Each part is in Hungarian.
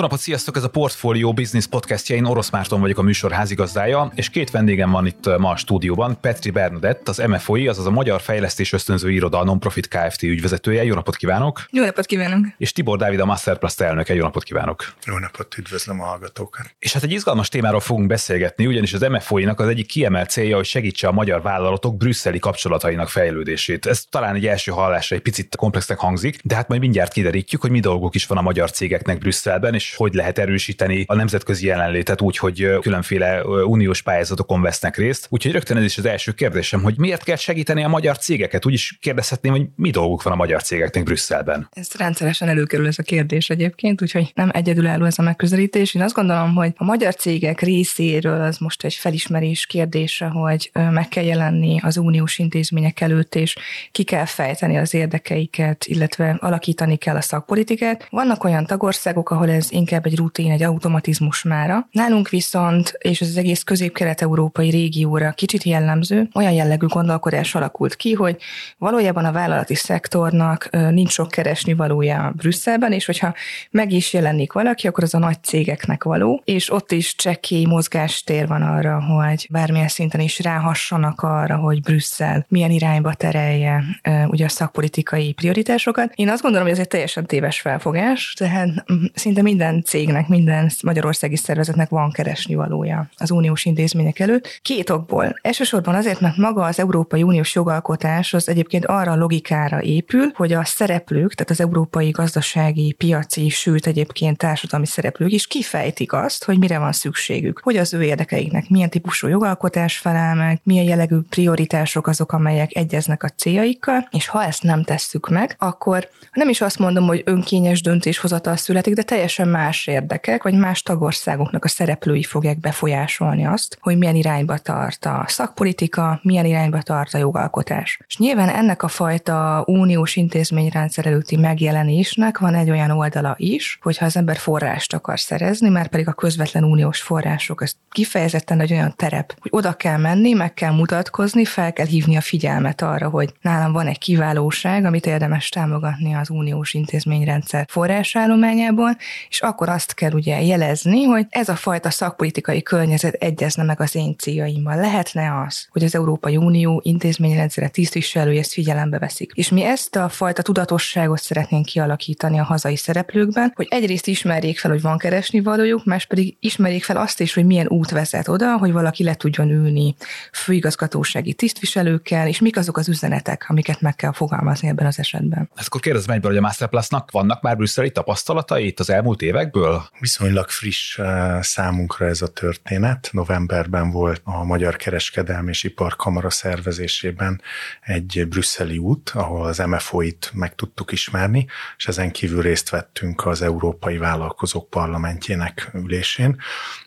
Jó napot, sziasztok! Ez a Portfolio Business podcastja. Én Orosz Márton vagyok a műsor házigazdája, és két vendégem van itt ma a stúdióban. Petri Bernadett, az MFOI, azaz a Magyar Fejlesztés Ösztönző Iroda Nonprofit Kft. ügyvezetője. Jó napot kívánok! Jó napot kívánok! És Tibor Dávid, a Masterplast elnöke. Jó napot kívánok! Jó napot, üdvözlöm a hallgatókat! És hát egy izgalmas témáról fogunk beszélgetni, ugyanis az MFOI-nak az egyik kiemelt célja, hogy segítse a magyar vállalatok brüsszeli kapcsolatainak fejlődését. Ez talán egy első hallásra egy picit komplexnek hangzik, de hát majd mindjárt kiderítjük, hogy mi dolgok is van a magyar cégeknek Brüsszelben, és hogy lehet erősíteni a nemzetközi jelenlétet úgy, hogy különféle uniós pályázatokon vesznek részt. Úgyhogy rögtön ez is az első kérdésem, hogy miért kell segíteni a magyar cégeket? Úgy is kérdezhetném, hogy mi dolguk van a magyar cégeknek Brüsszelben. Ez rendszeresen előkerül ez a kérdés egyébként, úgyhogy nem egyedülálló ez a megközelítés. Én azt gondolom, hogy a magyar cégek részéről az most egy felismerés kérdése, hogy meg kell jelenni az uniós intézmények előtt, és ki kell fejteni az érdekeiket, illetve alakítani kell a szakpolitikát. Vannak olyan tagországok, ahol ez inkább egy rutin, egy automatizmus mára. Nálunk viszont, és ez az egész közép-kelet-európai régióra kicsit jellemző, olyan jellegű gondolkodás alakult ki, hogy valójában a vállalati szektornak nincs sok keresni valója Brüsszelben, és hogyha meg is jelenik valaki, akkor az a nagy cégeknek való, és ott is csekély mozgástér van arra, hogy bármilyen szinten is ráhassanak arra, hogy Brüsszel milyen irányba terelje ugye a szakpolitikai prioritásokat. Én azt gondolom, hogy ez egy teljesen téves felfogás, tehát mm, szinte minden cég cégnek, minden magyarországi szervezetnek van keresni valója az uniós intézmények előtt. Két okból. Elsősorban azért, mert maga az Európai Uniós jogalkotás az egyébként arra a logikára épül, hogy a szereplők, tehát az európai gazdasági, piaci, sőt egyébként társadalmi szereplők is kifejtik azt, hogy mire van szükségük, hogy az ő érdekeiknek milyen típusú jogalkotás felel meg, milyen jellegű prioritások azok, amelyek egyeznek a céljaikkal, és ha ezt nem tesszük meg, akkor nem is azt mondom, hogy önkényes döntéshozatal születik, de teljesen más érdekek, vagy más tagországoknak a szereplői fogják befolyásolni azt, hogy milyen irányba tart a szakpolitika, milyen irányba tart a jogalkotás. És nyilván ennek a fajta uniós intézményrendszer előtti megjelenésnek van egy olyan oldala is, hogyha az ember forrást akar szerezni, mert pedig a közvetlen uniós források, ez kifejezetten egy olyan terep, hogy oda kell menni, meg kell mutatkozni, fel kell hívni a figyelmet arra, hogy nálam van egy kiválóság, amit érdemes támogatni az uniós intézményrendszer forrásállományából, és akkor azt kell ugye jelezni, hogy ez a fajta szakpolitikai környezet egyezne meg az én céljaimmal. Lehetne az, hogy az Európai Unió intézményrendszere tisztviselői ezt figyelembe veszik. És mi ezt a fajta tudatosságot szeretnénk kialakítani a hazai szereplőkben, hogy egyrészt ismerjék fel, hogy van keresni valójuk, más pedig ismerjék fel azt is, hogy milyen út vezet oda, hogy valaki le tudjon ülni főigazgatósági tisztviselőkkel, és mik azok az üzenetek, amiket meg kell fogalmazni ebben az esetben. Ezt akkor kérdezem egyből, hogy a Masterplusnak vannak már brüsszeli tapasztalatai itt az elmúlt évekből? Viszonylag friss eh, számunkra ez a történet. Novemberben volt a Magyar Kereskedelmi és Iparkamara szervezésében egy brüsszeli út, ahol az MFO-it meg tudtuk ismerni, és ezen kívül részt vettünk az Európai Vállalkozók Parlamentjének ülésén.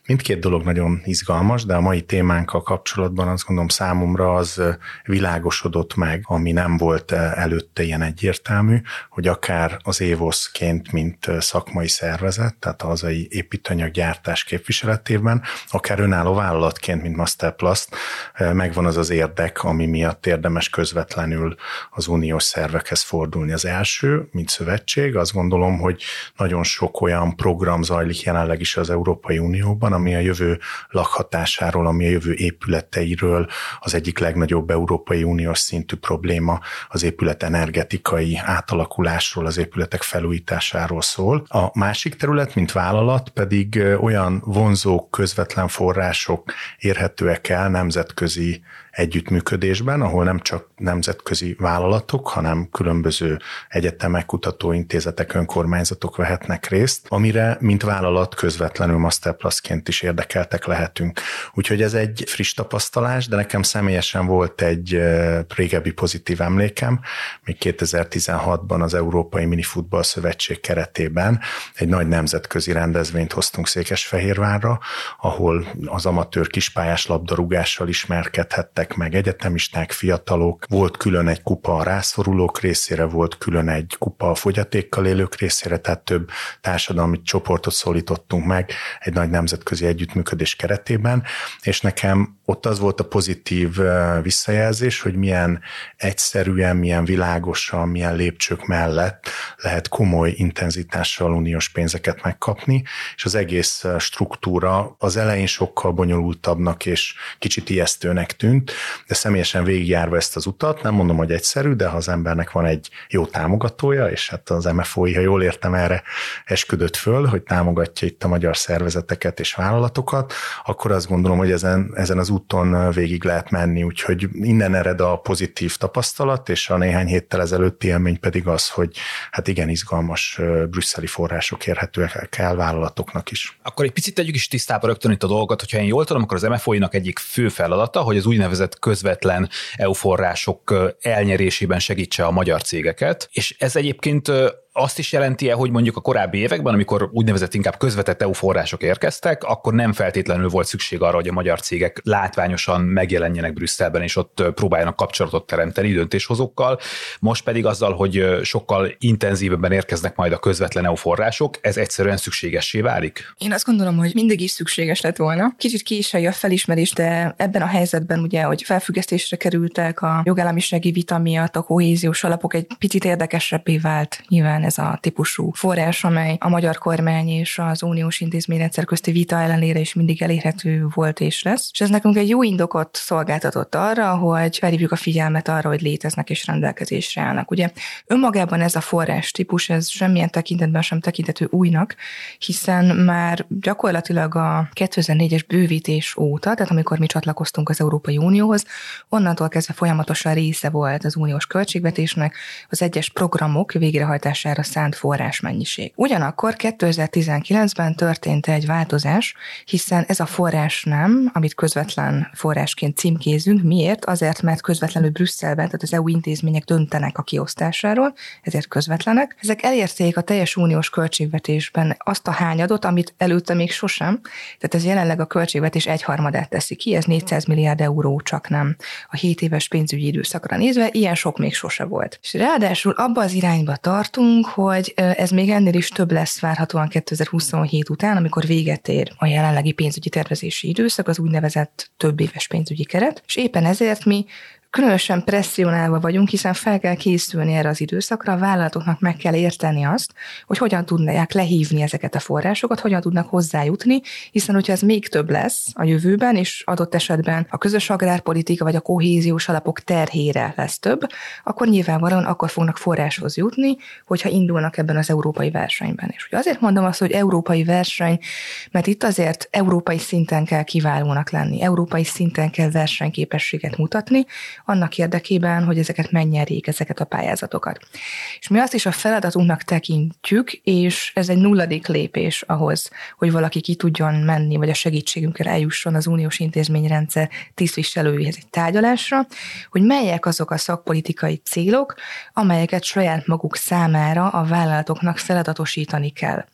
Mindkét dolog nagyon izgalmas, de a mai témánkkal kapcsolatban azt gondolom számomra az eh, világosodott meg, ami nem volt eh, előtte ilyen egyértelmű, hogy akár az évoszként, mint szakmai szervezet, tehát a hazai építőanyaggyártás képviseletében, akár önálló vállalatként, mint Masterplast, eh, megvan az az érdek, ami miatt érdemes közvetlenül az uniós szervekhez fordulni. Az első, mint szövetség, azt gondolom, hogy nagyon sok olyan program zajlik jelenleg is az Európai Unióban, ami a jövő lakhatásáról, ami a jövő épületeiről az egyik legnagyobb Európai Uniós szintű probléma az épület energetikai átalakulásról, az épületek felújításáról szól. A másik terület, mint vállalat pedig olyan vonzó közvetlen források érhetőek el nemzetközi együttműködésben, ahol nem csak nemzetközi vállalatok, hanem különböző egyetemek, kutatóintézetek, önkormányzatok vehetnek részt, amire, mint vállalat közvetlenül Masterplusként is érdekeltek lehetünk. Úgyhogy ez egy friss tapasztalás, de nekem személyesen volt egy régebbi pozitív emlékem, még 2016-ban az Európai Minifutball Szövetség keretében egy nagy nemzetközi rendezvényt hoztunk Székesfehérvárra, ahol az amatőr kispályás labdarúgással ismerkedhettek jelentek meg egyetemisták, fiatalok, volt külön egy kupa a rászorulók részére, volt külön egy kupa a fogyatékkal élők részére, tehát több társadalmi csoportot szólítottunk meg egy nagy nemzetközi együttműködés keretében, és nekem ott az volt a pozitív visszajelzés, hogy milyen egyszerűen, milyen világosan, milyen lépcsők mellett lehet komoly intenzitással uniós pénzeket megkapni, és az egész struktúra az elején sokkal bonyolultabbnak és kicsit ijesztőnek tűnt, de személyesen végigjárva ezt az utat, nem mondom, hogy egyszerű, de ha az embernek van egy jó támogatója, és hát az MFOI, ha jól értem, erre esküdött föl, hogy támogatja itt a magyar szervezeteket és vállalatokat, akkor azt gondolom, hogy ezen, ezen az úton végig lehet menni, úgyhogy innen ered a pozitív tapasztalat, és a néhány héttel ezelőtti élmény pedig az, hogy hát igen izgalmas brüsszeli források érhetőek el vállalatoknak is. Akkor egy picit tegyük is tisztába rögtön itt a dolgot, hogyha én jól tudom, akkor az MFO-nak egyik fő feladata, hogy az úgynevezett közvetlen EU források elnyerésében segítse a magyar cégeket, és ez egyébként azt is jelenti -e, hogy mondjuk a korábbi években, amikor úgynevezett inkább közvetett EU források érkeztek, akkor nem feltétlenül volt szükség arra, hogy a magyar cégek látványosan megjelenjenek Brüsszelben, és ott próbáljanak kapcsolatot teremteni döntéshozókkal. Most pedig azzal, hogy sokkal intenzívebben érkeznek majd a közvetlen EU források, ez egyszerűen szükségessé válik? Én azt gondolom, hogy mindig is szükséges lett volna. Kicsit ki is a felismerés, de ebben a helyzetben ugye, hogy felfüggesztésre kerültek a jogállamisági vita miatt, a kohéziós alapok egy picit érdekesebbé vált nyilván ez a típusú forrás, amely a magyar kormány és az uniós intézményrendszer közti vita ellenére is mindig elérhető volt és lesz. És ez nekünk egy jó indokot szolgáltatott arra, hogy felhívjuk a figyelmet arra, hogy léteznek és rendelkezésre állnak. Ugye önmagában ez a forrás típus, ez semmilyen tekintetben sem tekintető újnak, hiszen már gyakorlatilag a 2004-es bővítés óta, tehát amikor mi csatlakoztunk az Európai Unióhoz, onnantól kezdve folyamatosan része volt az uniós költségvetésnek, az egyes programok végrehajtására munkára szánt forrásmennyiség. Ugyanakkor 2019-ben történt egy változás, hiszen ez a forrás nem, amit közvetlen forrásként címkézünk. Miért? Azért, mert közvetlenül Brüsszelben, tehát az EU intézmények döntenek a kiosztásáról, ezért közvetlenek. Ezek elérték a teljes uniós költségvetésben azt a hányadot, amit előtte még sosem. Tehát ez jelenleg a költségvetés egyharmadát teszi ki, ez 400 milliárd euró csak nem. A 7 éves pénzügyi időszakra nézve, ilyen sok még sose volt. És ráadásul abba az irányba tartunk, hogy ez még ennél is több lesz várhatóan 2027 után, amikor véget ér a jelenlegi pénzügyi tervezési időszak, az úgynevezett több éves pénzügyi keret, és éppen ezért mi különösen presszionálva vagyunk, hiszen fel kell készülni erre az időszakra, a vállalatoknak meg kell érteni azt, hogy hogyan tudnák lehívni ezeket a forrásokat, hogyan tudnak hozzájutni, hiszen hogyha ez még több lesz a jövőben, és adott esetben a közös agrárpolitika vagy a kohéziós alapok terhére lesz több, akkor nyilvánvalóan akkor fognak forráshoz jutni, hogyha indulnak ebben az európai versenyben. És ugye azért mondom azt, hogy európai verseny, mert itt azért európai szinten kell kiválónak lenni, európai szinten kell versenyképességet mutatni, annak érdekében, hogy ezeket megnyerjék, ezeket a pályázatokat. És mi azt is a feladatunknak tekintjük, és ez egy nulladik lépés ahhoz, hogy valaki ki tudjon menni, vagy a segítségünkkel eljusson az uniós intézményrendszer tisztviselőihez egy tárgyalásra, hogy melyek azok a szakpolitikai célok, amelyeket saját maguk számára a vállalatoknak feladatosítani kell.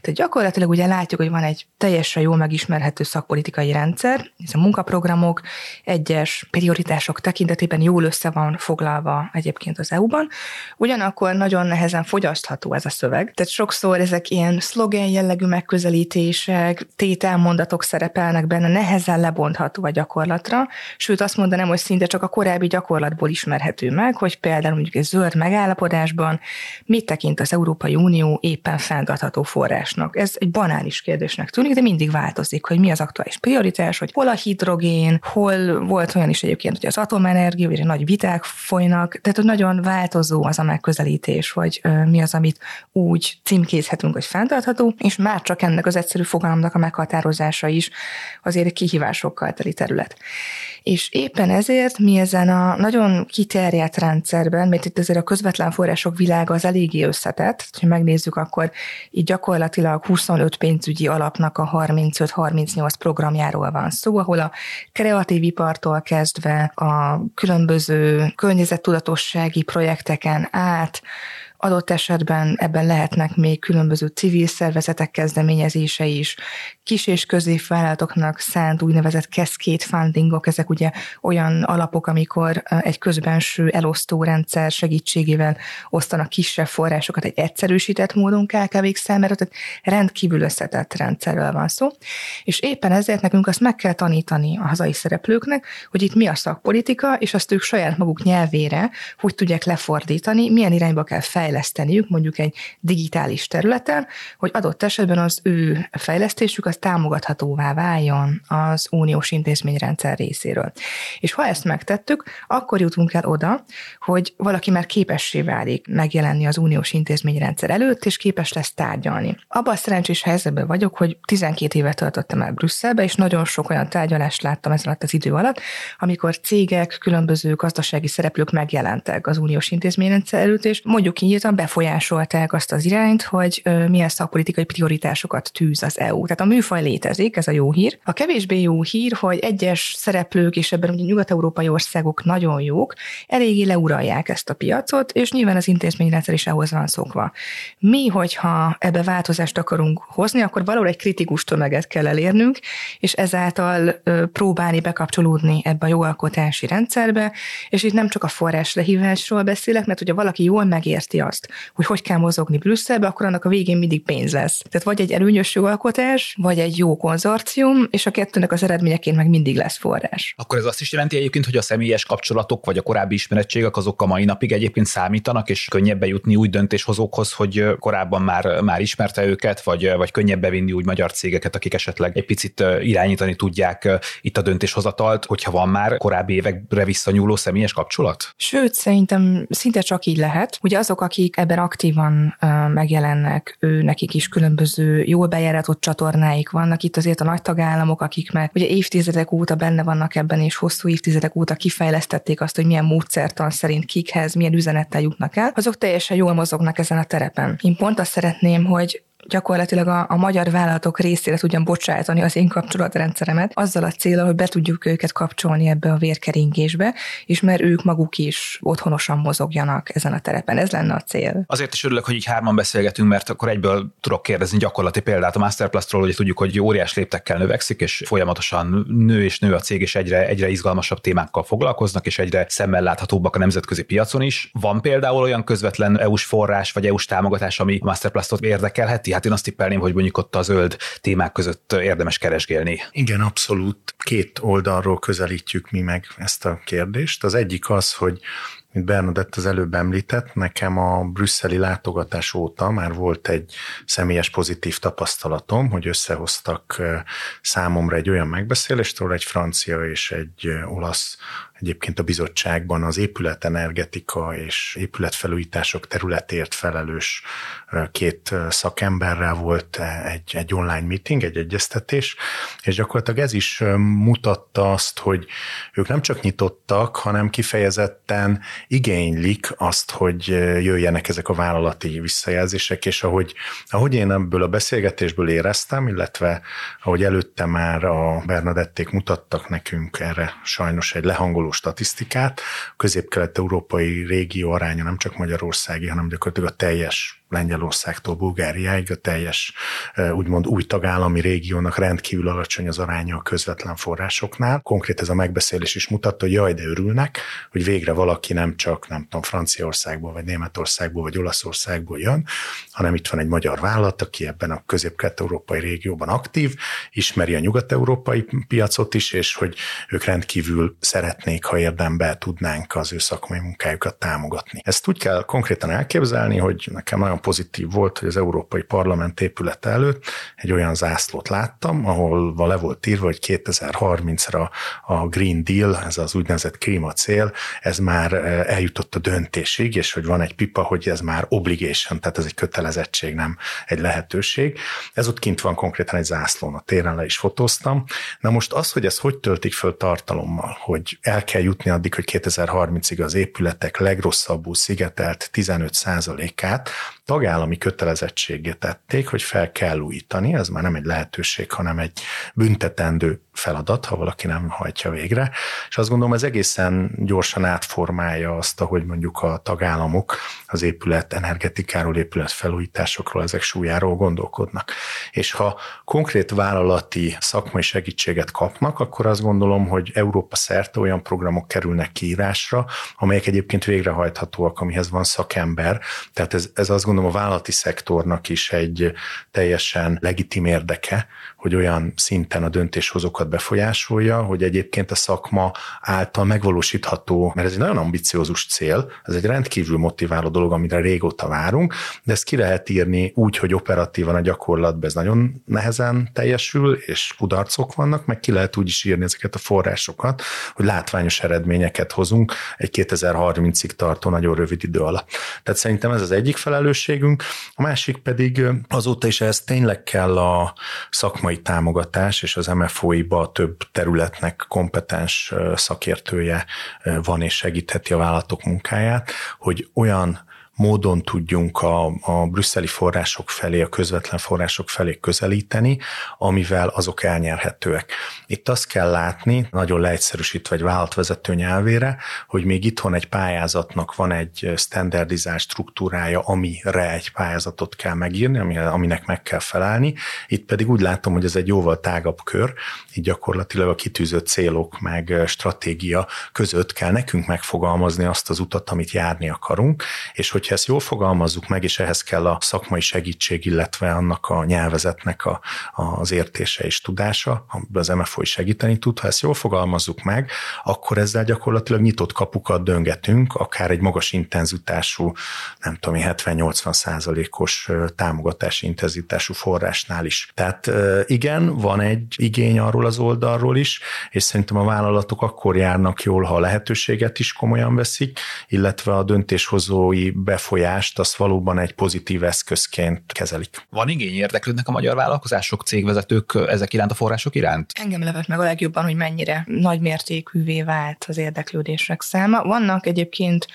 Tehát gyakorlatilag ugye látjuk, hogy van egy teljesen jól megismerhető szakpolitikai rendszer, ez a munkaprogramok, egyes prioritások tekintetében tekintetében jól össze van foglalva egyébként az EU-ban, ugyanakkor nagyon nehezen fogyasztható ez a szöveg. Tehát sokszor ezek ilyen szlogen jellegű megközelítések, tételmondatok szerepelnek benne, nehezen lebontható a gyakorlatra, sőt azt mondanám, hogy szinte csak a korábbi gyakorlatból ismerhető meg, hogy például mondjuk egy zöld megállapodásban mit tekint az Európai Unió éppen fenntartható forrásnak. Ez egy banális kérdésnek tűnik, de mindig változik, hogy mi az aktuális prioritás, hogy hol a hidrogén, hol volt olyan is egyébként, hogy az atomenergia, energia, vagy nagy viták folynak, tehát hogy nagyon változó az a megközelítés, hogy mi az, amit úgy címkézhetünk, hogy fenntartható, és már csak ennek az egyszerű fogalomnak a meghatározása is azért kihívásokkal teli terület. És éppen ezért mi ezen a nagyon kiterjedt rendszerben, mert itt azért a közvetlen források világa az eléggé összetett, ha megnézzük, akkor így gyakorlatilag 25 pénzügyi alapnak a 35-38 programjáról van szó, ahol a kreatív ipartól kezdve a különböző környezettudatossági projekteken át Adott esetben ebben lehetnek még különböző civil szervezetek kezdeményezése is, kis és középvállalatoknak szánt úgynevezett cascade fundingok, ezek ugye olyan alapok, amikor egy közbenső elosztó rendszer segítségével osztanak kisebb forrásokat egy egyszerűsített módon KKV-k számára, tehát rendkívül összetett rendszerről van szó, és éppen ezért nekünk azt meg kell tanítani a hazai szereplőknek, hogy itt mi a szakpolitika, és azt ők saját maguk nyelvére hogy tudják lefordítani, milyen irányba kell fejleszteniük mondjuk egy digitális területen, hogy adott esetben az ő fejlesztésük az támogathatóvá váljon az uniós intézményrendszer részéről. És ha ezt megtettük, akkor jutunk el oda, hogy valaki már képessé válik megjelenni az uniós intézményrendszer előtt, és képes lesz tárgyalni. Abban a szerencsés helyzetben vagyok, hogy 12 évet töltöttem el Brüsszelbe, és nagyon sok olyan tárgyalást láttam ezen alatt az idő alatt, amikor cégek, különböző gazdasági szereplők megjelentek az uniós intézményrendszer előtt, és mondjuk nyíltan befolyásolták azt az irányt, hogy milyen szakpolitikai prioritásokat tűz az EU. Tehát a műfaj létezik, ez a jó hír. A kevésbé jó hír, hogy egyes szereplők, és ebben ugye nyugat-európai országok nagyon jók, eléggé leuralják ezt a piacot, és nyilván az intézményrendszer is ahhoz van szokva. Mi, hogyha ebbe változást akarunk hozni, akkor valahol egy kritikus tömeget kell elérnünk, és ezáltal próbálni bekapcsolódni ebbe a jogalkotási rendszerbe, és itt nem csak a forrás lehívásról beszélek, mert hogyha valaki jól megérti azt, hogy hogy kell mozogni Brüsszelbe, akkor annak a végén mindig pénz lesz. Tehát vagy egy előnyös jogalkotás, vagy egy jó konzorcium, és a kettőnek az eredményeként meg mindig lesz forrás. Akkor ez azt is jelenti egyébként, hogy a személyes kapcsolatok vagy a korábbi ismerettségek azok a mai napig egyébként számítanak, és könnyebb jutni úgy döntéshozókhoz, hogy korábban már, már ismerte őket, vagy, vagy könnyebb bevinni úgy magyar cégeket, akik esetleg egy picit irányítani tudják itt a döntéshozatalt, hogyha van már korábbi évekre visszanyúló személyes kapcsolat? Sőt, szerintem szinte csak így lehet. Ugye azok, akik ebben aktívan megjelennek, ő nekik is különböző jól bejáratott csatornáik vannak. Itt azért a nagy tagállamok, akik meg ugye évtizedek óta benne vannak ebben, és hosszú évtizedek óta kifejlesztették azt, hogy milyen módszertan szerint kikhez, milyen üzenettel jutnak el, azok teljesen jól mozognak ezen a terepen. Én pont azt szeretném, hogy gyakorlatilag a, a magyar vállalatok részére tudjam bocsátani az én kapcsolatrendszeremet, azzal a célra, hogy be tudjuk őket kapcsolni ebbe a vérkeringésbe, és mert ők maguk is otthonosan mozogjanak ezen a terepen. Ez lenne a cél. Azért is örülök, hogy így hárman beszélgetünk, mert akkor egyből tudok kérdezni gyakorlati példát a Masterplastról, hogy tudjuk, hogy óriás léptekkel növekszik, és folyamatosan nő és nő a cég, és egyre, egyre izgalmasabb témákkal foglalkoznak, és egyre szemmel láthatóbbak a nemzetközi piacon is. Van például olyan közvetlen EU-s forrás vagy EU-s támogatás, ami a Masterplastot érdekelheti? Hát én azt tippelném, hogy mondjuk ott a zöld témák között érdemes keresgélni. Igen, abszolút. Két oldalról közelítjük mi meg ezt a kérdést. Az egyik az, hogy mint Bernadett az előbb említett, nekem a brüsszeli látogatás óta már volt egy személyes pozitív tapasztalatom, hogy összehoztak számomra egy olyan megbeszélést, ahol egy francia és egy olasz egyébként a bizottságban az épületenergetika és épületfelújítások területért felelős két szakemberrel volt egy, egy online meeting, egy egyeztetés, és gyakorlatilag ez is mutatta azt, hogy ők nem csak nyitottak, hanem kifejezetten igénylik azt, hogy jöjjenek ezek a vállalati visszajelzések, és ahogy, ahogy én ebből a beszélgetésből éreztem, illetve ahogy előtte már a Bernadették mutattak nekünk erre sajnos egy lehangoló statisztikát, a közép-kelet-európai régió aránya nem csak magyarországi, hanem gyakorlatilag a teljes Lengyelországtól Bulgáriáig a teljes úgymond új tagállami régiónak rendkívül alacsony az aránya a közvetlen forrásoknál. Konkrét ez a megbeszélés is mutatta, hogy jaj, de örülnek, hogy végre valaki nem csak, nem tudom, Franciaországból, vagy Németországból, vagy Olaszországból jön, hanem itt van egy magyar vállalat, aki ebben a közép-kelet-európai régióban aktív, ismeri a nyugat-európai piacot is, és hogy ők rendkívül szeretnék, ha érdembe tudnánk az ő szakmai munkájukat támogatni. Ezt úgy kell konkrétan elképzelni, hogy nekem nagyon olyan pozitív volt, hogy az Európai Parlament épülete előtt egy olyan zászlót láttam, ahol le volt írva, hogy 2030-ra a Green Deal, ez az úgynevezett klímacél, ez már eh, eljutott a döntésig, és hogy van egy pipa, hogy ez már obligation, tehát ez egy kötelezettség, nem egy lehetőség. Ez ott kint van konkrétan egy zászlón, a téren le is fotóztam. Na most az, hogy ez hogy töltik föl tartalommal, hogy el kell jutni addig, hogy 2030-ig az épületek legrosszabbul szigetelt 15%-át tagállami kötelezettségé tették, hogy fel kell újítani, ez már nem egy lehetőség, hanem egy büntetendő feladat, ha valaki nem hajtja végre, és azt gondolom, ez egészen gyorsan átformálja azt, ahogy mondjuk a tagállamok az épület energetikáról, épület felújításokról, ezek súlyáról gondolkodnak. És ha konkrét vállalati szakmai segítséget kapnak, akkor azt gondolom, hogy Európa szerte olyan programok kerülnek kiírásra, amelyek egyébként végrehajthatóak, amihez van szakember. Tehát ez, ez azt gondolom a vállalati szektornak is egy teljesen legitim érdeke, hogy olyan szinten a döntéshozókat befolyásolja, hogy egyébként a szakma által megvalósítható, mert ez egy nagyon ambiciózus cél, ez egy rendkívül motiváló dolog, amire régóta várunk, de ezt ki lehet írni úgy, hogy operatívan a gyakorlatban ez nagyon nehezen teljesül, és kudarcok vannak, meg ki lehet úgy is írni ezeket a forrásokat, hogy látványos eredményeket hozunk egy 2030-ig tartó nagyon rövid idő alatt. Tehát szerintem ez az egyik felelősségünk, a másik pedig azóta is ez tényleg kell a szakmai támogatás, és az MFOI-ba több területnek kompetens szakértője van, és segítheti a vállalatok munkáját, hogy olyan módon tudjunk a, a brüsszeli források felé, a közvetlen források felé közelíteni, amivel azok elnyerhetőek. Itt azt kell látni, nagyon leegyszerűsítve egy vállalatvezető nyelvére, hogy még itthon egy pályázatnak van egy standardizált struktúrája, amire egy pályázatot kell megírni, aminek meg kell felelni. Itt pedig úgy látom, hogy ez egy jóval tágabb kör, így gyakorlatilag a kitűzött célok meg stratégia között kell nekünk megfogalmazni azt az utat, amit járni akarunk, és hogy hogyha ezt jól fogalmazzuk meg, és ehhez kell a szakmai segítség, illetve annak a nyelvezetnek a, az értése és tudása, amiben az MFO is segíteni tud, ha ezt jól fogalmazzuk meg, akkor ezzel gyakorlatilag nyitott kapukat döngetünk, akár egy magas intenzitású, nem tudom, 70-80 százalékos támogatási intenzitású forrásnál is. Tehát igen, van egy igény arról az oldalról is, és szerintem a vállalatok akkor járnak jól, ha a lehetőséget is komolyan veszik, illetve a döntéshozói be befolyást, azt valóban egy pozitív eszközként kezelik. Van igény érdeklődnek a magyar vállalkozások, cégvezetők ezek iránt a források iránt? Engem levet meg a legjobban, hogy mennyire nagymértékűvé vált az érdeklődések száma. Vannak egyébként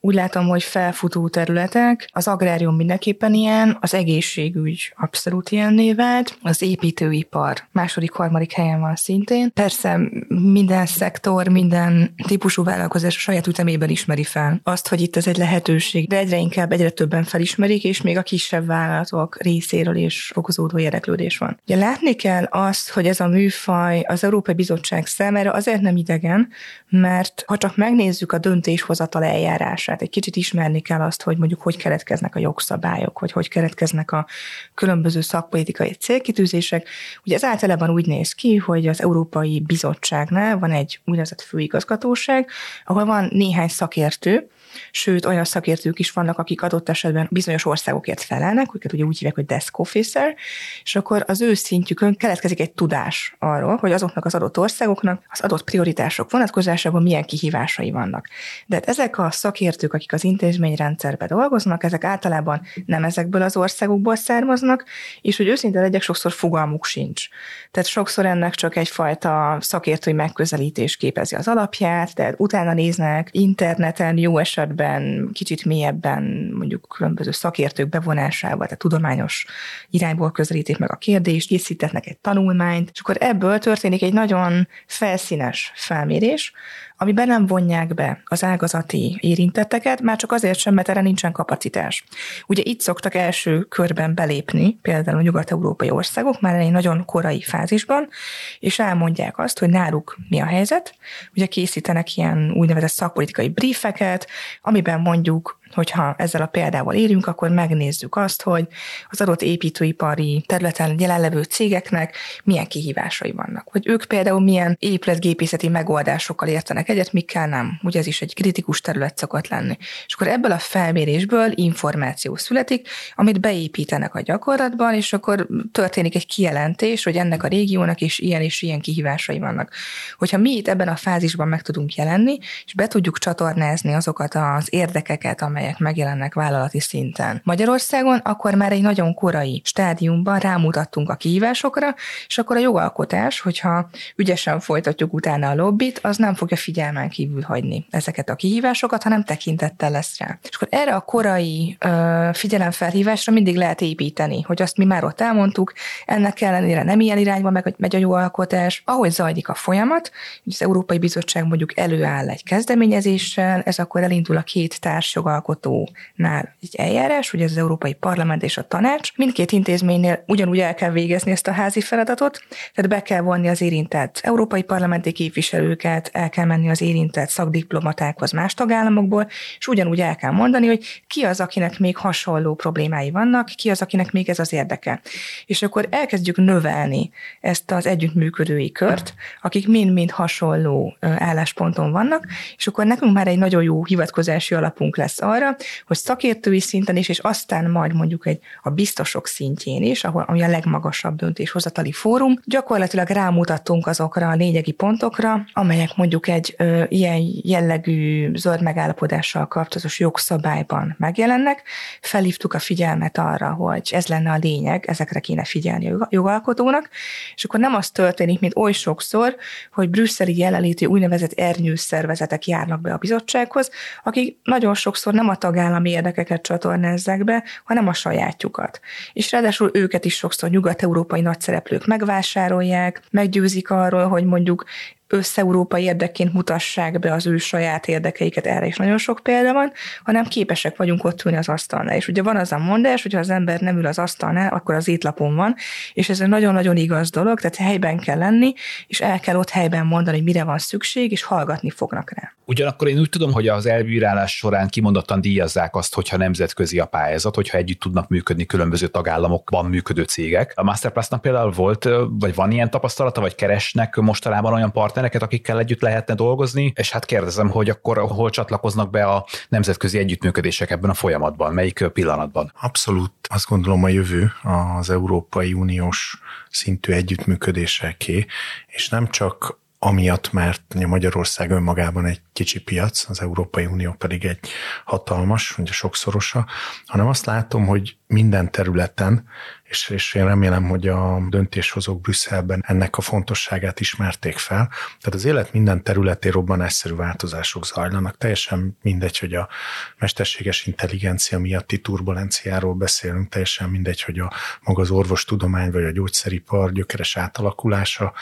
úgy látom, hogy felfutó területek, az agrárium mindenképpen ilyen, az egészségügy abszolút ilyen vált, az építőipar második, harmadik helyen van szintén. Persze minden szektor, minden típusú vállalkozás a saját ütemében ismeri fel azt, hogy itt ez egy lehetőség, de egyre inkább egyre többen felismerik, és még a kisebb vállalatok részéről is fokozódó érdeklődés van. Ugye látni kell azt, hogy ez a műfaj az Európai Bizottság számára azért nem idegen, mert ha csak megnézzük a döntéshozatal eljárás hatását. Egy kicsit ismerni kell azt, hogy mondjuk hogy keletkeznek a jogszabályok, vagy hogy keletkeznek a különböző szakpolitikai célkitűzések. Ugye ez általában úgy néz ki, hogy az Európai Bizottságnál van egy úgynevezett főigazgatóság, ahol van néhány szakértő, sőt olyan szakértők is vannak, akik adott esetben bizonyos országokért felelnek, őket ugye úgy hívják, hogy desk officer, és akkor az ő szintjükön keletkezik egy tudás arról, hogy azoknak az adott országoknak az adott prioritások vonatkozásában milyen kihívásai vannak. De hát ezek a szakértők, akik az intézményrendszerben dolgoznak, ezek általában nem ezekből az országokból származnak, és hogy őszinte legyek, sokszor fogalmuk sincs. Tehát sokszor ennek csak egyfajta szakértői megközelítés képezi az alapját, tehát utána néznek interneten, jó esetben kicsit mélyebben mondjuk különböző szakértők bevonásával, tehát tudományos irányból közelítik meg a kérdést, készítetnek egy tanulmányt, és akkor ebből történik egy nagyon felszínes felmérés, amiben nem vonják be az ágazati érintetteket, már csak azért sem, mert erre nincsen kapacitás. Ugye itt szoktak első körben belépni, például a nyugat-európai országok már egy nagyon korai fázisban, és elmondják azt, hogy náluk mi a helyzet. Ugye készítenek ilyen úgynevezett szakpolitikai briefeket, amiben mondjuk hogyha ezzel a példával érünk, akkor megnézzük azt, hogy az adott építőipari területen jelenlevő cégeknek milyen kihívásai vannak. Hogy ők például milyen épületgépészeti megoldásokkal értenek egyet, mikkel nem. Ugye ez is egy kritikus terület szokott lenni. És akkor ebből a felmérésből információ születik, amit beépítenek a gyakorlatban, és akkor történik egy kijelentés, hogy ennek a régiónak is ilyen és ilyen kihívásai vannak. Hogyha mi itt ebben a fázisban meg tudunk jelenni, és be tudjuk csatornázni azokat az érdekeket, amelyek megjelennek vállalati szinten. Magyarországon akkor már egy nagyon korai stádiumban rámutattunk a kihívásokra, és akkor a jogalkotás, hogyha ügyesen folytatjuk utána a lobbit, az nem fogja figyelmen kívül hagyni ezeket a kihívásokat, hanem tekintettel lesz rá. És akkor erre a korai ö, figyelemfelhívásra mindig lehet építeni, hogy azt mi már ott elmondtuk, ennek ellenére nem ilyen irányba meg, megy a jogalkotás. Ahogy zajlik a folyamat, az Európai Bizottság mondjuk előáll egy kezdeményezéssel, ez akkor elindul a két társjogalkotónál egy eljárás, ugye az Európai Parlament és a Tanács. Mindkét intézménynél ugyanúgy el kell végezni ezt a házi feladatot, tehát be kell vonni az érintett európai parlamenti képviselőket, el kell menni az érintett szakdiplomatákhoz más tagállamokból, és ugyanúgy el kell mondani, hogy ki az, akinek még hasonló problémái vannak, ki az, akinek még ez az érdeke. És akkor elkezdjük növelni ezt az együttműködői kört, akik mind-mind hasonló állásponton vannak, és akkor nekünk már egy nagyon jó hivatkozási alapunk lesz arra, hogy szakértői szinten is, és aztán majd mondjuk egy a biztosok szintjén is, ahol ami a legmagasabb döntéshozatali fórum, gyakorlatilag rámutattunk azokra a lényegi pontokra, amelyek mondjuk egy ö, ilyen jellegű zöld megállapodással kapcsolatos jogszabályban megjelennek. Felhívtuk a figyelmet arra, hogy ez lenne a lényeg, ezekre kéne figyelni a jogalkotónak, és akkor nem az történik, mint oly sokszor, hogy brüsszeli jelenlétű úgynevezett ernyős szervezetek járnak be a bizottsághoz, akik nagyon sokszor nem a tagállami érdekeket csatornázzák be, hanem a sajátjukat. És ráadásul őket is sokszor nyugat-európai nagyszereplők megvásárolják, meggyőzik arról, hogy mondjuk összeurópai érdekként mutassák be az ő saját érdekeiket, erre is nagyon sok példa van, hanem képesek vagyunk ott ülni az asztalnál. És ugye van az a mondás, hogy ha az ember nem ül az asztalnál, akkor az étlapon van, és ez egy nagyon-nagyon igaz dolog, tehát helyben kell lenni, és el kell ott helyben mondani, hogy mire van szükség, és hallgatni fognak rá. Ugyanakkor én úgy tudom, hogy az elbírálás során kimondottan díjazzák azt, hogyha nemzetközi a pályázat, hogyha együtt tudnak működni különböző tagállamokban működő cégek. A Masterplastnak például volt, vagy van ilyen tapasztalata, vagy keresnek mostanában olyan partnereket, akikkel együtt lehetne dolgozni, és hát kérdezem, hogy akkor hol csatlakoznak be a nemzetközi együttműködések ebben a folyamatban, melyik pillanatban? Abszolút. Azt gondolom a jövő az Európai Uniós szintű együttműködéseké, és nem csak amiatt, mert Magyarország önmagában egy kicsi piac, az Európai Unió pedig egy hatalmas, ugye sokszorosa, hanem azt látom, hogy minden területen és, és én remélem, hogy a döntéshozók Brüsszelben ennek a fontosságát ismerték fel. Tehát az élet minden területén robbanásszerű változások zajlanak. Teljesen mindegy, hogy a mesterséges intelligencia miatti turbulenciáról beszélünk, teljesen mindegy, hogy a maga az orvostudomány vagy a gyógyszeripar gyökeres átalakulása,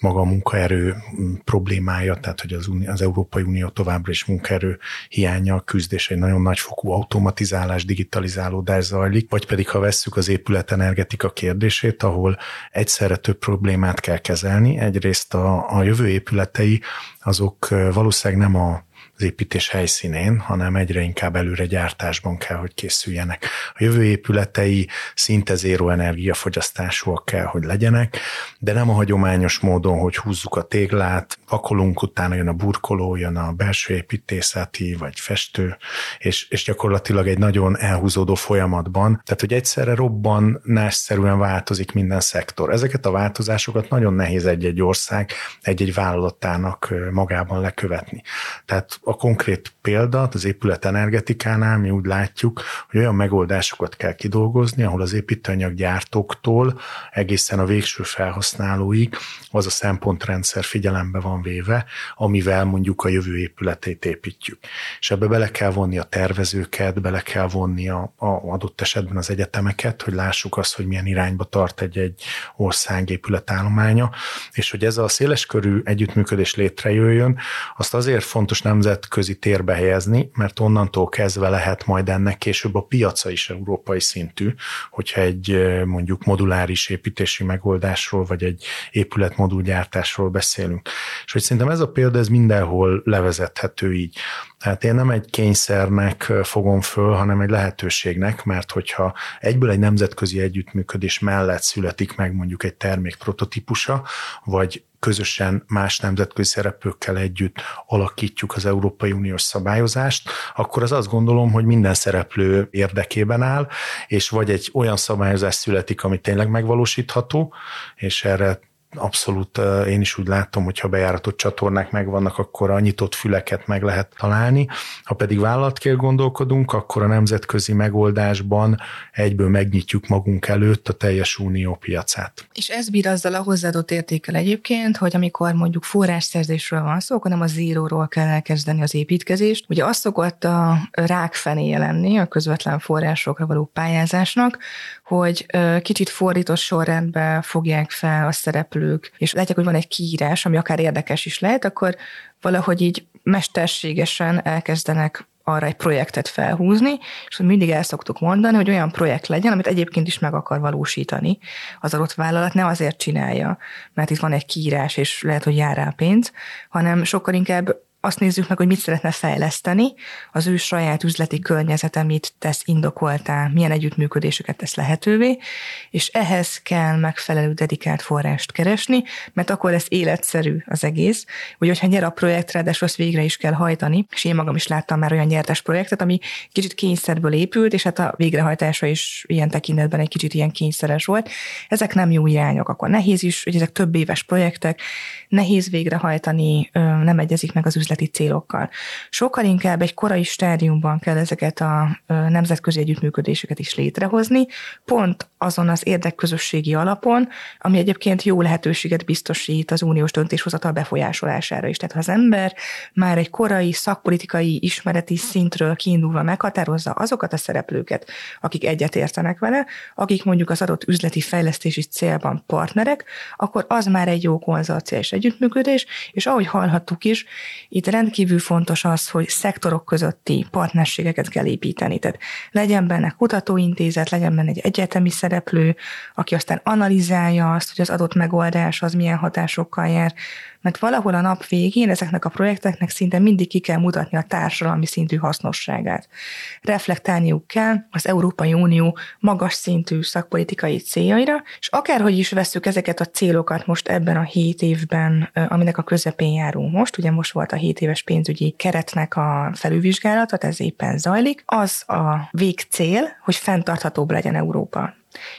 maga a munkaerő problémája, tehát hogy az, az Európai Unió továbbra is munkaerő hiánya, küzdés egy nagyon nagyfokú automatizálás, digitalizálódás zajlik, vagy pedig ha vesszük az épületen energetika kérdését, ahol egyszerre több problémát kell kezelni. Egyrészt a, a jövő épületei azok valószínűleg nem a az építés helyszínén, hanem egyre inkább előre gyártásban kell, hogy készüljenek. A jövő épületei szinte zéró energiafogyasztásúak kell, hogy legyenek, de nem a hagyományos módon, hogy húzzuk a téglát, vakolunk, utána jön a burkoló, jön a belső építészeti vagy festő, és, és gyakorlatilag egy nagyon elhúzódó folyamatban, tehát hogy egyszerre robbanásszerűen változik minden szektor. Ezeket a változásokat nagyon nehéz egy-egy ország, egy-egy vállalatának magában lekövetni. Tehát a konkrét példa, az épület energetikánál mi úgy látjuk, hogy olyan megoldásokat kell kidolgozni, ahol az építőanyaggyártóktól egészen a végső felhasználóig az a szempontrendszer figyelembe van véve, amivel mondjuk a jövő épületét építjük. És ebbe bele kell vonni a tervezőket, bele kell vonni a, a adott esetben az egyetemeket, hogy lássuk azt, hogy milyen irányba tart egy-egy ország épületállománya, és hogy ez a széleskörű együttműködés létrejöjjön, azt azért fontos nemzet nemzetközi térbe helyezni, mert onnantól kezdve lehet majd ennek később a piaca is európai szintű, hogyha egy mondjuk moduláris építési megoldásról, vagy egy épületmodulgyártásról beszélünk. És hogy szerintem ez a példa, ez mindenhol levezethető így. Tehát én nem egy kényszernek fogom föl, hanem egy lehetőségnek, mert hogyha egyből egy nemzetközi együttműködés mellett születik meg mondjuk egy termék prototípusa, vagy közösen más nemzetközi szereplőkkel együtt alakítjuk az Európai Uniós szabályozást, akkor az azt gondolom, hogy minden szereplő érdekében áll, és vagy egy olyan szabályozás születik, ami tényleg megvalósítható, és erre abszolút én is úgy látom, hogy ha bejáratott csatornák megvannak, akkor a nyitott füleket meg lehet találni. Ha pedig vállalatként gondolkodunk, akkor a nemzetközi megoldásban egyből megnyitjuk magunk előtt a teljes unió piacát. És ez bír azzal a hozzáadott értékel egyébként, hogy amikor mondjuk forrásszerzésről van szó, akkor nem a zéróról kell elkezdeni az építkezést. Ugye azt szokott a rákfenéje lenni a közvetlen forrásokra való pályázásnak, hogy kicsit fordított sorrendben fogják fel a szereplők, és látják, hogy van egy kiírás, ami akár érdekes is lehet, akkor valahogy így mesterségesen elkezdenek arra egy projektet felhúzni, és mindig el szoktuk mondani, hogy olyan projekt legyen, amit egyébként is meg akar valósítani. Az adott vállalat, ne azért csinálja, mert itt van egy kiírás, és lehet, hogy jár rá pénz, hanem sokkal inkább azt nézzük meg, hogy mit szeretne fejleszteni, az ő saját üzleti környezete mit tesz indokoltá, milyen együttműködéseket tesz lehetővé, és ehhez kell megfelelő dedikált forrást keresni, mert akkor lesz életszerű az egész, hogy hogyha nyer a projektre, de azt végre is kell hajtani, és én magam is láttam már olyan nyertes projektet, ami kicsit kényszerből épült, és hát a végrehajtása is ilyen tekintetben egy kicsit ilyen kényszeres volt. Ezek nem jó irányok, akkor nehéz is, hogy ezek több éves projektek, nehéz végrehajtani, nem egyezik meg az üzlet üzleti célokkal. Sokkal inkább egy korai stádiumban kell ezeket a nemzetközi együttműködéseket is létrehozni, pont azon az érdekközösségi alapon, ami egyébként jó lehetőséget biztosít az uniós döntéshozatal befolyásolására is. Tehát ha az ember már egy korai szakpolitikai ismereti szintről kiindulva meghatározza azokat a szereplőket, akik egyetértenek vele, akik mondjuk az adott üzleti fejlesztési célban partnerek, akkor az már egy jó konzorciális együttműködés, és ahogy hallhattuk is, itt rendkívül fontos az, hogy szektorok közötti partnerségeket kell építeni. Tehát legyen benne kutatóintézet, legyen benne egy egyetemi szereplő, aki aztán analizálja azt, hogy az adott megoldás az milyen hatásokkal jár, mert valahol a nap végén ezeknek a projekteknek szinte mindig ki kell mutatni a társadalmi szintű hasznosságát. Reflektálniuk kell az Európai Unió magas szintű szakpolitikai céljaira, és akárhogy is veszük ezeket a célokat most ebben a hét évben, aminek a közepén járunk most, ugye most volt a hét éves pénzügyi keretnek a felülvizsgálata, ez éppen zajlik, az a végcél, hogy fenntarthatóbb legyen Európa.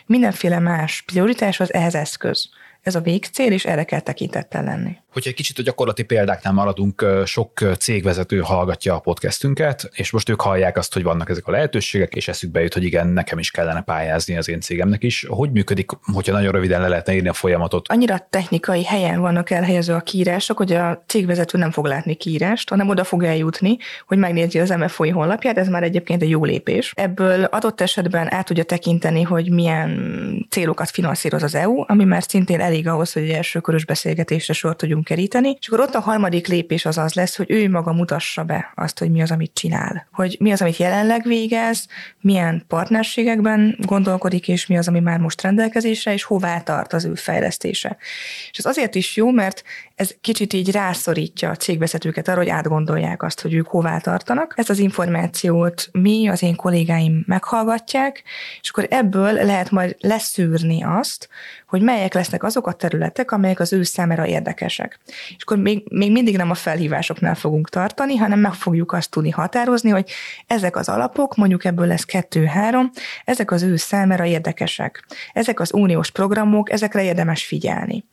Mindenféle más prioritás az ehhez eszköz. Ez a végcél, és erre kell tekintettel lenni. Hogyha egy kicsit a gyakorlati példáknál maradunk, sok cégvezető hallgatja a podcastünket, és most ők hallják azt, hogy vannak ezek a lehetőségek, és eszükbe jut, hogy igen, nekem is kellene pályázni az én cégemnek is. Hogy működik, hogyha nagyon röviden le lehetne írni a folyamatot? Annyira technikai helyen vannak elhelyezve a kiírások, hogy a cégvezető nem fog látni kiírást, hanem oda fog eljutni, hogy megnézi az MFOI honlapját, ez már egyébként egy jó lépés. Ebből adott esetben át tudja tekinteni, hogy milyen célokat finanszíroz az EU, ami már szintén elég ahhoz, hogy egy első körös beszélgetésre sor tudjunk keríteni, és akkor ott a harmadik lépés az az lesz, hogy ő maga mutassa be azt, hogy mi az, amit csinál. Hogy mi az, amit jelenleg végez, milyen partnerségekben gondolkodik, és mi az, ami már most rendelkezésre, és hová tart az ő fejlesztése. És ez azért is jó, mert ez kicsit így rászorítja a cégvezetőket arra, hogy átgondolják azt, hogy ők hová tartanak. Ezt az információt mi, az én kollégáim meghallgatják, és akkor ebből lehet majd leszűrni azt, hogy melyek lesznek azok a területek, amelyek az ő számára érdekesek. És akkor még, még mindig nem a felhívásoknál fogunk tartani, hanem meg fogjuk azt tudni határozni, hogy ezek az alapok, mondjuk ebből lesz kettő-három, ezek az ő számára érdekesek. Ezek az uniós programok, ezekre érdemes figyelni.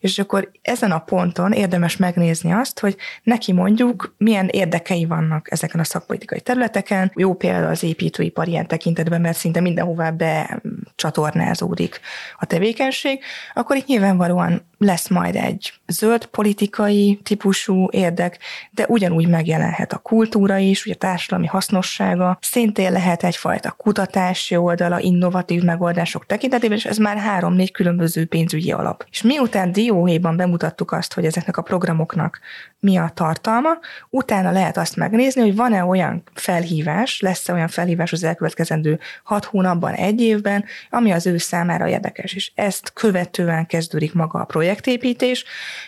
És akkor ezen a ponton érdemes megnézni azt, hogy neki mondjuk milyen érdekei vannak ezeken a szakpolitikai területeken. Jó példa az építőipar ilyen tekintetben, mert szinte mindenhová becsatornázódik a tevékenység, akkor itt nyilvánvalóan lesz majd egy zöld politikai típusú érdek, de ugyanúgy megjelenhet a kultúra is, ugye a társadalmi hasznossága, szintén lehet egyfajta kutatási oldala, innovatív megoldások tekintetében, és ez már három-négy különböző pénzügyi alap. És miután dióhéjban bemutattuk azt, hogy ezeknek a programoknak mi a tartalma, utána lehet azt megnézni, hogy van-e olyan felhívás, lesz-e olyan felhívás az elkövetkezendő hat hónapban, egy évben, ami az ő számára érdekes, és ezt követően kezdődik maga a projektépítés,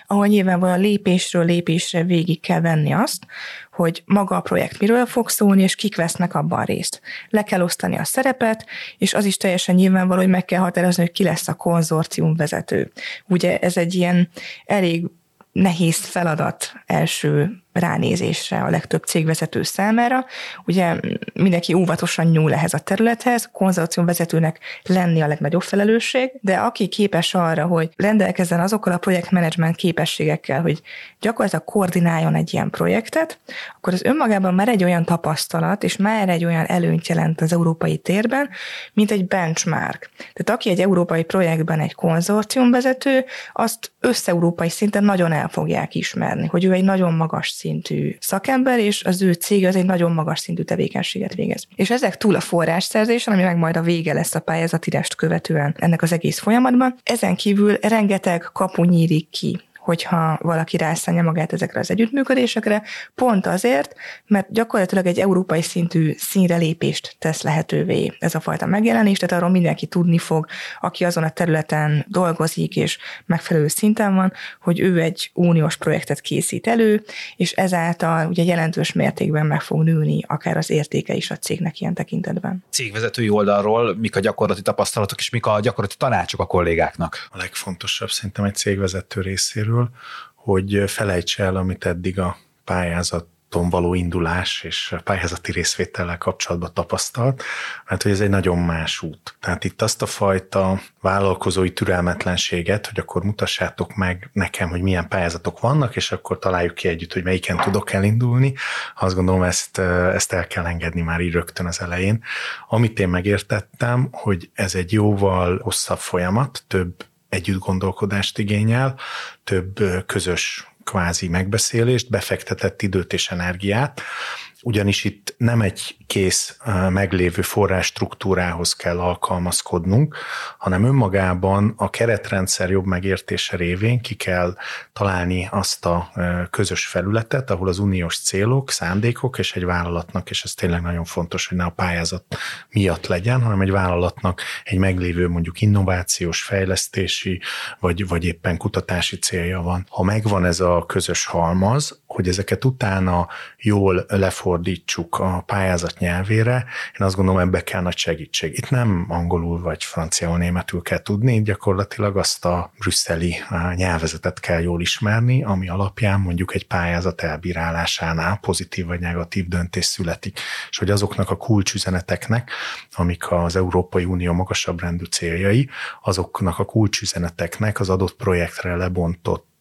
ahol nyilvánvalóan lépésről lépésre végig kell venni azt, hogy maga a projekt miről fog szólni, és kik vesznek abban részt. Le kell osztani a szerepet, és az is teljesen nyilvánvaló, hogy meg kell határozni, hogy ki lesz a konzorcium vezető. Ugye ez egy ilyen elég nehéz feladat első ránézésre a legtöbb cégvezető számára. Ugye mindenki óvatosan nyúl ehhez a területhez, konzorcium vezetőnek lenni a legnagyobb felelősség, de aki képes arra, hogy rendelkezzen azokkal a projektmenedzsment képességekkel, hogy gyakorlatilag koordináljon egy ilyen projektet, akkor az önmagában már egy olyan tapasztalat, és már egy olyan előnyt jelent az európai térben, mint egy benchmark. Tehát aki egy európai projektben egy konzorciumvezető, azt összeurópai szinten nagyon el fogják ismerni, hogy ő egy nagyon magas szintű szakember, és az ő cég az egy nagyon magas szintű tevékenységet végez. És ezek túl a forrásszerzésen, ami meg majd a vége lesz a pályázatírást követően ennek az egész folyamatban, ezen kívül rengeteg kapu nyílik ki hogyha valaki rászállja magát ezekre az együttműködésekre, pont azért, mert gyakorlatilag egy európai szintű színre lépést tesz lehetővé ez a fajta megjelenés, tehát arról mindenki tudni fog, aki azon a területen dolgozik és megfelelő szinten van, hogy ő egy uniós projektet készít elő, és ezáltal ugye jelentős mértékben meg fog nőni akár az értéke is a cégnek ilyen tekintetben. Cégvezetői oldalról mik a gyakorlati tapasztalatok és mik a gyakorlati tanácsok a kollégáknak? A legfontosabb szerintem egy cégvezető részéről részéről, hogy felejtse el, amit eddig a pályázat való indulás és pályázati részvétellel kapcsolatban tapasztalt, mert hogy ez egy nagyon más út. Tehát itt azt a fajta vállalkozói türelmetlenséget, hogy akkor mutassátok meg nekem, hogy milyen pályázatok vannak, és akkor találjuk ki együtt, hogy melyiken tudok elindulni. Azt gondolom, ezt, ezt el kell engedni már így rögtön az elején. Amit én megértettem, hogy ez egy jóval hosszabb folyamat, több együtt gondolkodást igényel, több közös kvázi megbeszélést, befektetett időt és energiát, ugyanis itt nem egy kész meglévő forrás struktúrához kell alkalmazkodnunk, hanem önmagában a keretrendszer jobb megértése révén ki kell találni azt a közös felületet, ahol az uniós célok, szándékok és egy vállalatnak, és ez tényleg nagyon fontos, hogy ne a pályázat miatt legyen, hanem egy vállalatnak egy meglévő mondjuk innovációs, fejlesztési, vagy, vagy éppen kutatási célja van. Ha megvan ez a közös halmaz, hogy ezeket utána jól lefordítsuk a pályázat nyelvére, én azt gondolom, ebbe kell nagy segítség. Itt nem angolul vagy franciául, németül kell tudni, gyakorlatilag azt a brüsszeli nyelvezetet kell jól ismerni, ami alapján mondjuk egy pályázat elbírálásánál pozitív vagy negatív döntés születik, és hogy azoknak a kulcsüzeneteknek, amik az Európai Unió magasabb rendű céljai, azoknak a kulcsüzeneteknek az adott projektre lebontott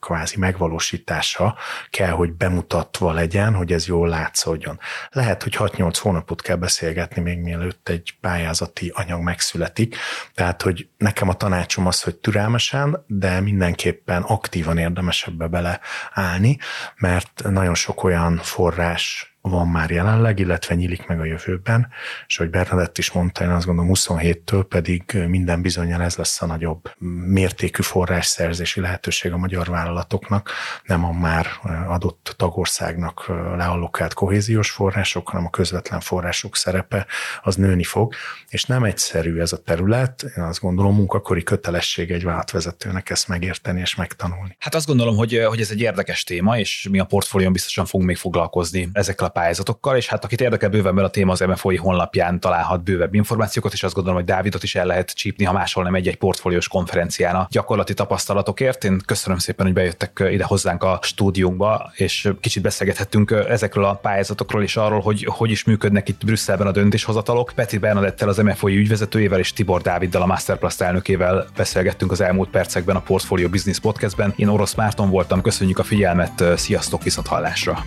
kvázi megvalósítása kell, hogy bemutatva legyen, hogy ez jól látszódjon. Lehet, hogy 6-8 hónapot kell beszélgetni még mielőtt egy pályázati anyag megszületik, tehát, hogy nekem a tanácsom az, hogy türelmesen, de mindenképpen aktívan érdemes ebbe beleállni, mert nagyon sok olyan forrás van már jelenleg, illetve nyílik meg a jövőben, és hogy Bernadett is mondta, én azt gondolom 27-től pedig minden bizonyal ez lesz a nagyobb mértékű forrásszerzési lehetőség a magyar vállalatoknak, nem a már adott tagországnak leallokált kohéziós források, hanem a közvetlen források szerepe az nőni fog, és nem egyszerű ez a terület, én azt gondolom munkakori kötelesség egy vállalatvezetőnek ezt megérteni és megtanulni. Hát azt gondolom, hogy, hogy ez egy érdekes téma, és mi a portfólión biztosan fogunk még foglalkozni ezekkel a pályázatokkal, és hát akit érdekel bővebben a téma, az MFOI honlapján találhat bővebb információkat, és azt gondolom, hogy Dávidot is el lehet csípni, ha máshol nem egy-egy portfóliós konferencián a gyakorlati tapasztalatokért. Én köszönöm szépen, hogy bejöttek ide hozzánk a stúdiónkba, és kicsit beszélgethettünk ezekről a pályázatokról és arról, hogy hogy is működnek itt Brüsszelben a döntéshozatalok. Peti Bernadettel, az MFOI ügyvezetőjével és Tibor Dáviddal, a Masterplast elnökével beszélgettünk az elmúlt percekben a Portfolio Business Podcastben. Én Orosz Márton voltam, köszönjük a figyelmet, sziasztok, viszont hallásra!